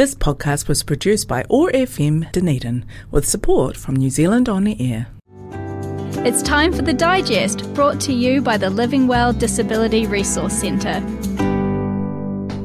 This podcast was produced by OAR FM Dunedin with support from New Zealand On Air. It's time for the digest brought to you by the Living Well Disability Resource Centre.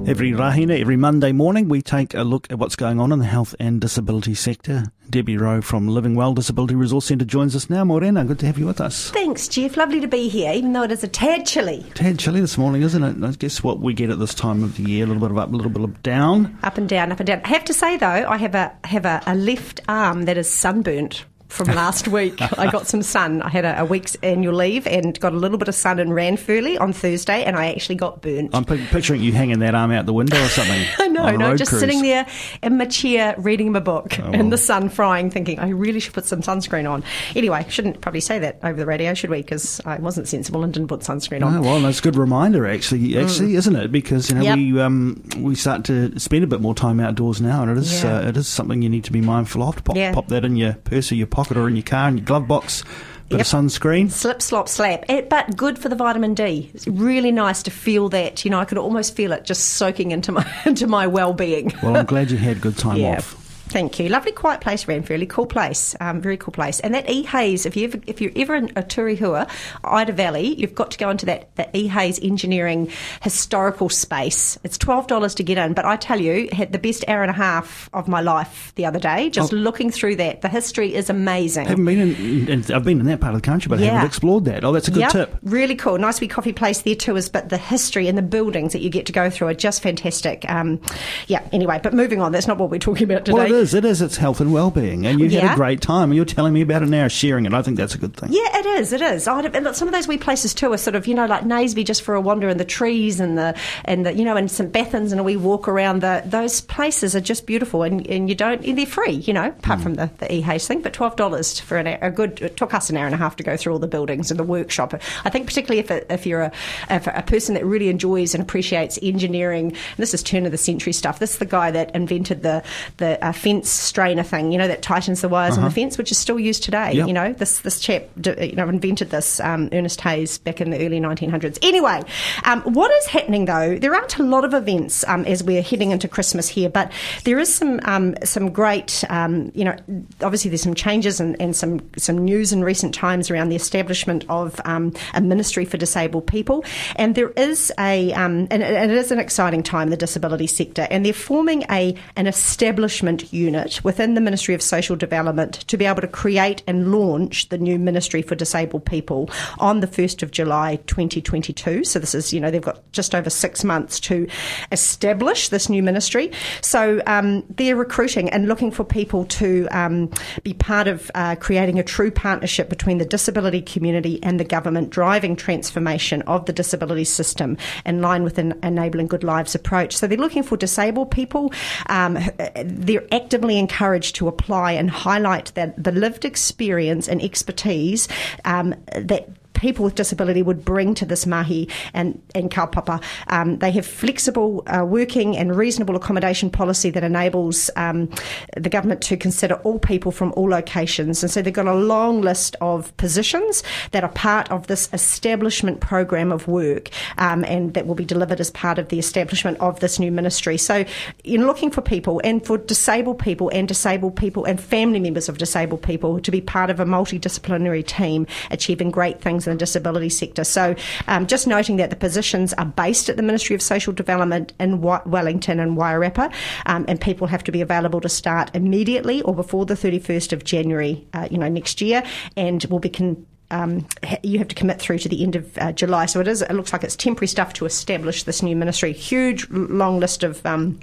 Every rahina, every Monday morning, we take a look at what's going on in the health and disability sector. Debbie Roe from Living Well Disability Resource Centre joins us now. Morena, good to have you with us. Thanks, Jeff. Lovely to be here, even though it is a tad chilly. Tad chilly this morning, isn't it? I guess what we get at this time of the year, a little bit of up, a little bit of down. Up and down, up and down. I have to say, though, I have a have a, a left arm that is sunburnt from last week. I got some sun. I had a, a, week's annual leave and got a little bit of sun in Ranfurly on Thursday, and I actually got burnt. I'm p- picturing you hanging that arm out the window or something. no, no, just cruise. sitting there in my chair reading my book oh, in the sun, frying, thinking I really should put some sunscreen on. Anyway, shouldn't probably say that over the radio, should we? Because I wasn't sensible and didn't put sunscreen on. Oh, well, that's a good reminder, actually, actually, mm. isn't it? Because you know yep. we um, we start to spend a bit more time outdoors now, and it is yeah. uh, it is something you need to be mindful of. Pop, yeah. pop that in your purse or your pocket or in your car in your glove box. Bit yep. of sunscreen. Slip, slop, slap. It, eh, but good for the vitamin D. It's really nice to feel that. You know, I could almost feel it just soaking into my into my well being. Well, I'm glad you had good time yeah. off. Thank you. Lovely, quiet place, Ranfurly. Cool place. Um, very cool place. And that E Hayes, if you ever, if you're ever in Oturehua, Ida Valley, you've got to go into that the E Hayes Engineering historical space. It's twelve dollars to get in, but I tell you, had the best hour and a half of my life the other day just oh. looking through that. The history is amazing. I haven't been in, in, I've been in that part of the country, but yeah. I haven't explored that. Oh, that's a good yep. tip. Really cool. Nice wee coffee place there too. Is but the history and the buildings that you get to go through are just fantastic. Um, yeah. Anyway, but moving on. That's not what we're talking about today. Well, is. It is. It's health and well-being, and you yeah. had a great time. And you're telling me about it now, sharing it. I think that's a good thing. Yeah, it is. It is. Oh, some of those wee places too are sort of you know like Naseby just for a wander in the trees and the and the you know and St Bethans and a wee walk around. The those places are just beautiful, and, and you don't and they're free. You know, apart mm. from the the E Hayes thing, but twelve dollars for an, a good. It took us an hour and a half to go through all the buildings and the workshop. I think particularly if it, if you're a if a person that really enjoys and appreciates engineering. this is turn of the century stuff. This is the guy that invented the the uh, fence strainer thing. You know that tightens the wires uh-huh. on the uh-huh. fence, which is still used today. Yep. You know, this this chap you know invented this, um, Ernest Hayes, back in the early 1900s. Anyway, um, what is happening though? There aren't a lot of events um, as we're heading into Christmas here, but there is some um, some great, um, you know, obviously there's some changes and, and, some some news in recent times around the establishment of um, a ministry for disabled people, and there is a and, and it is an exciting time in the disability sector, and they're forming a an establishment unit within the Ministry of Social Development to be able to create and launch the new Ministry for Disabled People on the 1st of July 2022. So this is, you know, they've got just over six months to establish this new ministry. So um, they're recruiting and looking for people to um, be part of uh, creating a true partnership between the disability community and the government, driving transformation of the disability system in line with an enabling good lives approach. So they're looking for disabled people. Um, they're actively encouraged to apply and highlight that the lived experience and expertise um, that people with disability would bring to this mahi and, and kaupapa. Um, they have flexible uh, working and reasonable accommodation policy that enables um, the government to consider all people from all locations. And so they've got a long list of positions that are part of this establishment program of work um, and that will be delivered as part of the establishment of this new ministry. So in looking for people and for disabled people and disabled people and family members of disabled people to be part of a multidisciplinary team achieving great things in the disability sector. So, um, just noting that the positions are based at the Ministry of Social Development in Wellington and Wairarapa, um, and people have to be available to start immediately or before the 31st of January, uh, you know, next year, and will be con- um, you have to commit through to the end of uh, July. So it is. It looks like it's temporary stuff to establish this new ministry. Huge, long list of. Um,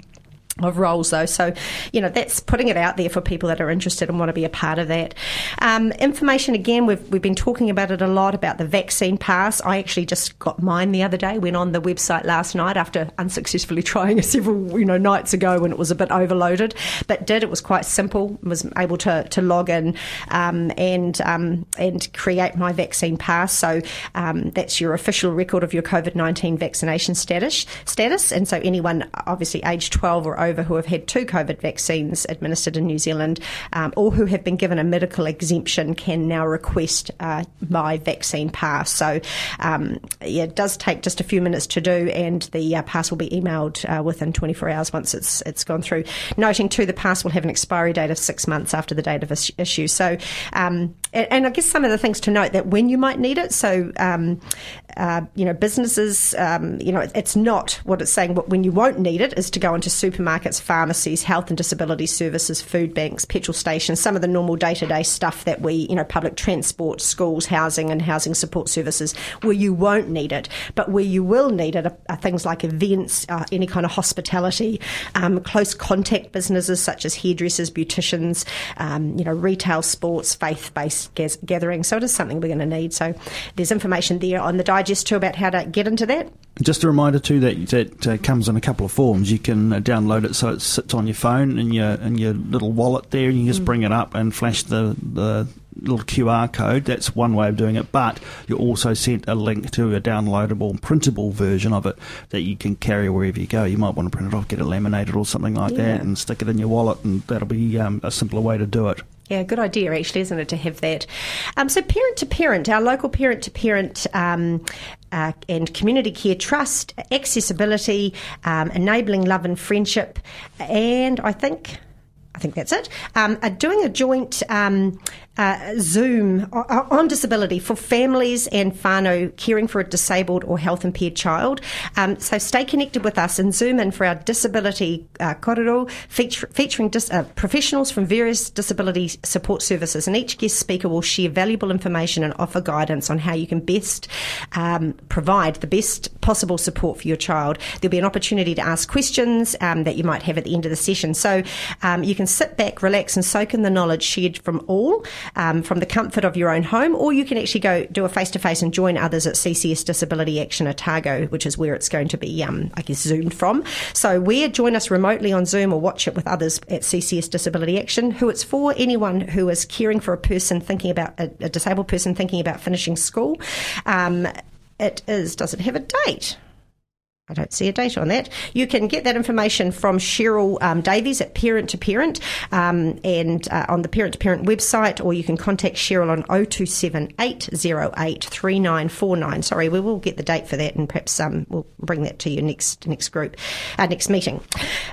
of roles though. So, you know, that's putting it out there for people that are interested and want to be a part of that. Um, information again, we've, we've been talking about it a lot about the vaccine pass. I actually just got mine the other day, went on the website last night after unsuccessfully trying it several, you know, nights ago when it was a bit overloaded, but did. It was quite simple, was able to, to log in um, and, um, and create my vaccine pass. So um, that's your official record of your COVID 19 vaccination status, status. And so anyone obviously age 12 or over who have had two COVID vaccines administered in New Zealand um, or who have been given a medical exemption can now request uh, my vaccine pass. So um, yeah, it does take just a few minutes to do, and the uh, pass will be emailed uh, within 24 hours once it's it's gone through. Noting too, the pass will have an expiry date of six months after the date of issue. So, um, and, and, I guess some of the things to note that when you might need it. So, um, uh, you know, businesses, um, you know, it's not what it's saying. But when you won't need it is to go into supermarkets, pharmacies, health and disability services, food banks, petrol stations, some of the normal day to day stuff that we, you know, public transport, schools, housing, and housing support services, where you won't need it. But where you will need it are, are things like events, uh, any kind of hospitality, um, close contact businesses such as hairdressers, beauticians, um, you know, retail, sports, faith based gatherings. So it is something we're going to need. So there's information there on the digest too about how to get into that. Just a reminder too that that uh, comes in a couple of forms. You can uh, download it so it sits on your phone in your in your little wallet there, and you just mm. bring it up and flash the the little QR code. That's one way of doing it. But you're also sent a link to a downloadable, printable version of it that you can carry wherever you go. You might want to print it off, get it laminated or something like yeah. that, and stick it in your wallet, and that'll be um, a simpler way to do it. Yeah, good idea, actually, isn't it, to have that? Um, so, parent to parent, our local parent to parent um, uh, and community care trust, accessibility, um, enabling love and friendship, and I think I think that's it. Um, are doing a joint um, uh, Zoom on disability for families and whānau caring for a disabled or health impaired child. Um, so stay connected with us and Zoom in for our disability uh, korero feature, featuring dis, uh, professionals from various disability support services. And each guest speaker will share valuable information and offer guidance on how you can best um, provide the best possible support for your child. There'll be an opportunity to ask questions um, that you might have at the end of the session. So um, you can sit back, relax, and soak in the knowledge shared from all um, from the comfort of your own home, or you can actually go do a face to face and join others at CCS Disability Action Otago, which is where it's going to be, um, I guess, zoomed from. So, where join us remotely on Zoom or watch it with others at CCS Disability Action, who it's for anyone who is caring for a person thinking about a, a disabled person thinking about finishing school. Um, it is, does it have a date? I don't see a date on that. You can get that information from Cheryl um, Davies at Parent to Parent um, and uh, on the Parent to Parent website, or you can contact Cheryl on 027 808 3949. Sorry, we will get the date for that and perhaps um, we'll bring that to you next next group, uh, next meeting.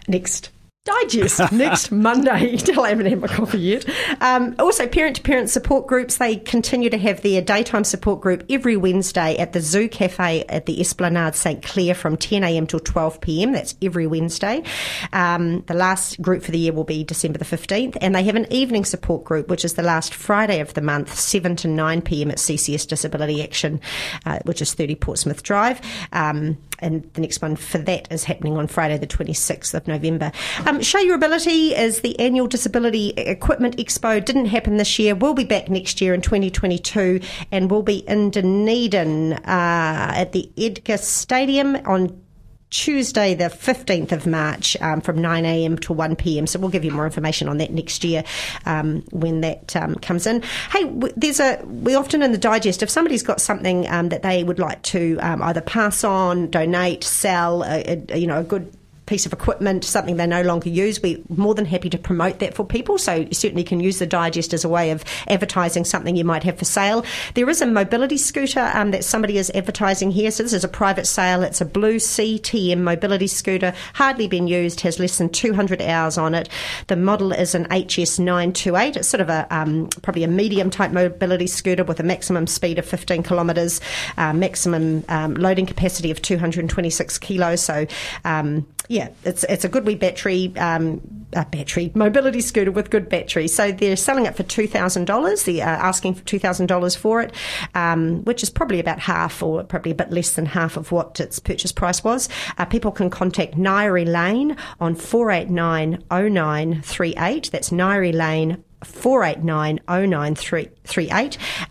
Next digest next Monday. Still haven't had my coffee yet. Um, also, parent to parent support groups. They continue to have their daytime support group every Wednesday at the Zoo Cafe at the Esplanade St Clair from 10 a.m. till 12 p.m. That's every Wednesday. Um, the last group for the year will be December the 15th, and they have an evening support group, which is the last Friday of the month, 7 to 9 p.m. at CCS Disability Action, uh, which is 30 Portsmouth Drive. Um, and the next one for that is happening on Friday, the 26th of November. Um, Show Your Ability is the annual Disability Equipment Expo. Didn't happen this year. We'll be back next year in 2022, and we'll be in Dunedin uh, at the Edgar Stadium on Tuesday, the 15th of March, um, from 9am to 1pm. So we'll give you more information on that next year um, when that um, comes in. Hey, there's a, we often in the digest, if somebody's got something um, that they would like to um, either pass on, donate, sell, a, a, you know, a good piece of equipment, something they no longer use, we're more than happy to promote that for people. So you certainly can use the digest as a way of advertising something you might have for sale. There is a mobility scooter um, that somebody is advertising here. So this is a private sale. It's a blue CTM mobility scooter, hardly been used, has less than 200 hours on it. The model is an HS928. It's sort of a um, probably a medium type mobility scooter with a maximum speed of 15 kilometres, uh, maximum um, loading capacity of 226 kilos. So um, yeah, it's it's a good wee battery um, battery mobility scooter with good battery. So they're selling it for two thousand dollars. They're asking for two thousand dollars for it, um, which is probably about half, or probably a bit less than half of what its purchase price was. Uh, people can contact Nairi Lane on four eight nine oh nine three eight. That's Nairi Lane 489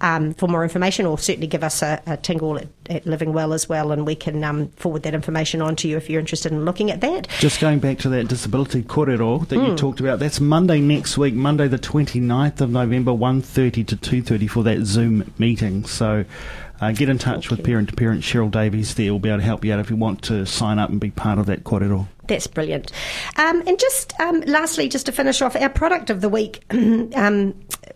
um, for more information, or certainly give us a, a tingle at, at, Living Well as well, and we can um, forward that information on to you if you're interested in looking at that. Just going back to that disability korero that mm. you talked about, that's Monday next week, Monday the 29th of November, 1.30 to 2.30 for that Zoom meeting. So uh, get in touch Thank with you. parent to parent Cheryl Davies there. will be able to help you out if you want to sign up and be part of that korero. That's brilliant. Um, and just um, lastly, just to finish off, our product of the week um,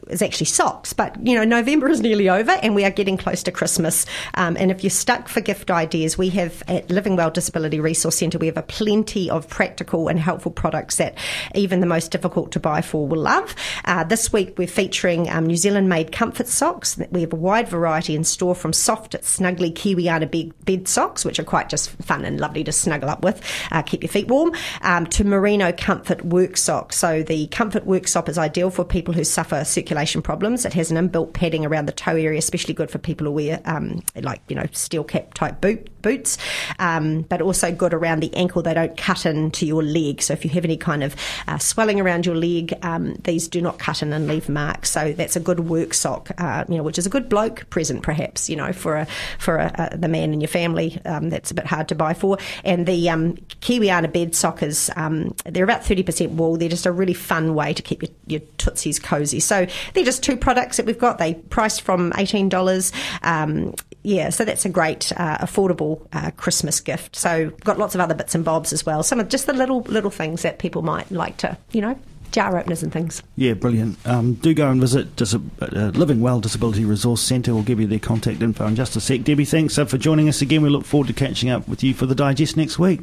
is actually socks. But you know, November is nearly over, and we are getting close to Christmas. Um, and if you're stuck for gift ideas, we have at Living Well Disability Resource Centre, we have a plenty of practical and helpful products that even the most difficult to buy for will love. Uh, this week we're featuring um, New Zealand made comfort socks. We have a wide variety in store from soft, snuggly Kiwiana bed, bed socks, which are quite just fun and lovely to snuggle up with, uh, keep your feet warm, um, to merino comfort work Sock. So the comfort work sock is ideal for people who suffer circulation problems. It has an inbuilt padding around the toe area, especially good for people who wear um, like you know steel cap type boot boots, um, but also good around the ankle. They don't cut into your leg. So if you have any kind of uh, swelling around your leg, um, these do not cut in and leave marks. So that's a good work sock, uh, you know, which is a good bloke present perhaps, you know, for a for a, a, the man in your family. Um, that's a bit hard to buy for. And the um, Kiwiana bed sockers, um, they're about thirty percent wool. They're just a really fun way to keep your, your tootsies cozy. So they're just two products that we've got. They priced from eighteen dollars. Um, yeah, so that's a great, uh, affordable uh, Christmas gift. So got lots of other bits and bobs as well. Some of just the little little things that people might like to, you know, jar openers and things. Yeah, brilliant. Um, do go and visit Dis- uh, Living Well Disability Resource Centre. We'll give you their contact info in just a sec. Debbie, thanks uh, for joining us again. We look forward to catching up with you for the digest next week.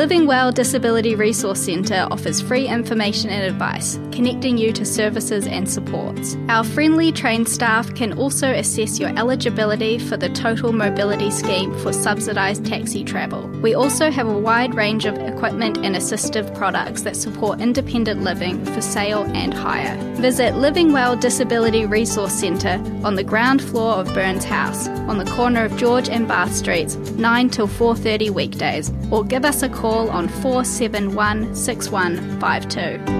Living Well Disability Resource Centre offers free information and advice, connecting you to services and supports. Our friendly trained staff can also assess your eligibility for the Total Mobility Scheme for subsidised taxi travel. We also have a wide range of equipment and assistive products that support independent living for sale and hire. Visit Living Well Disability Resource Centre on the ground floor of Burns House, on the corner of George and Bath Streets, 9 till 4:30 weekdays, or give us a call on 471 6152.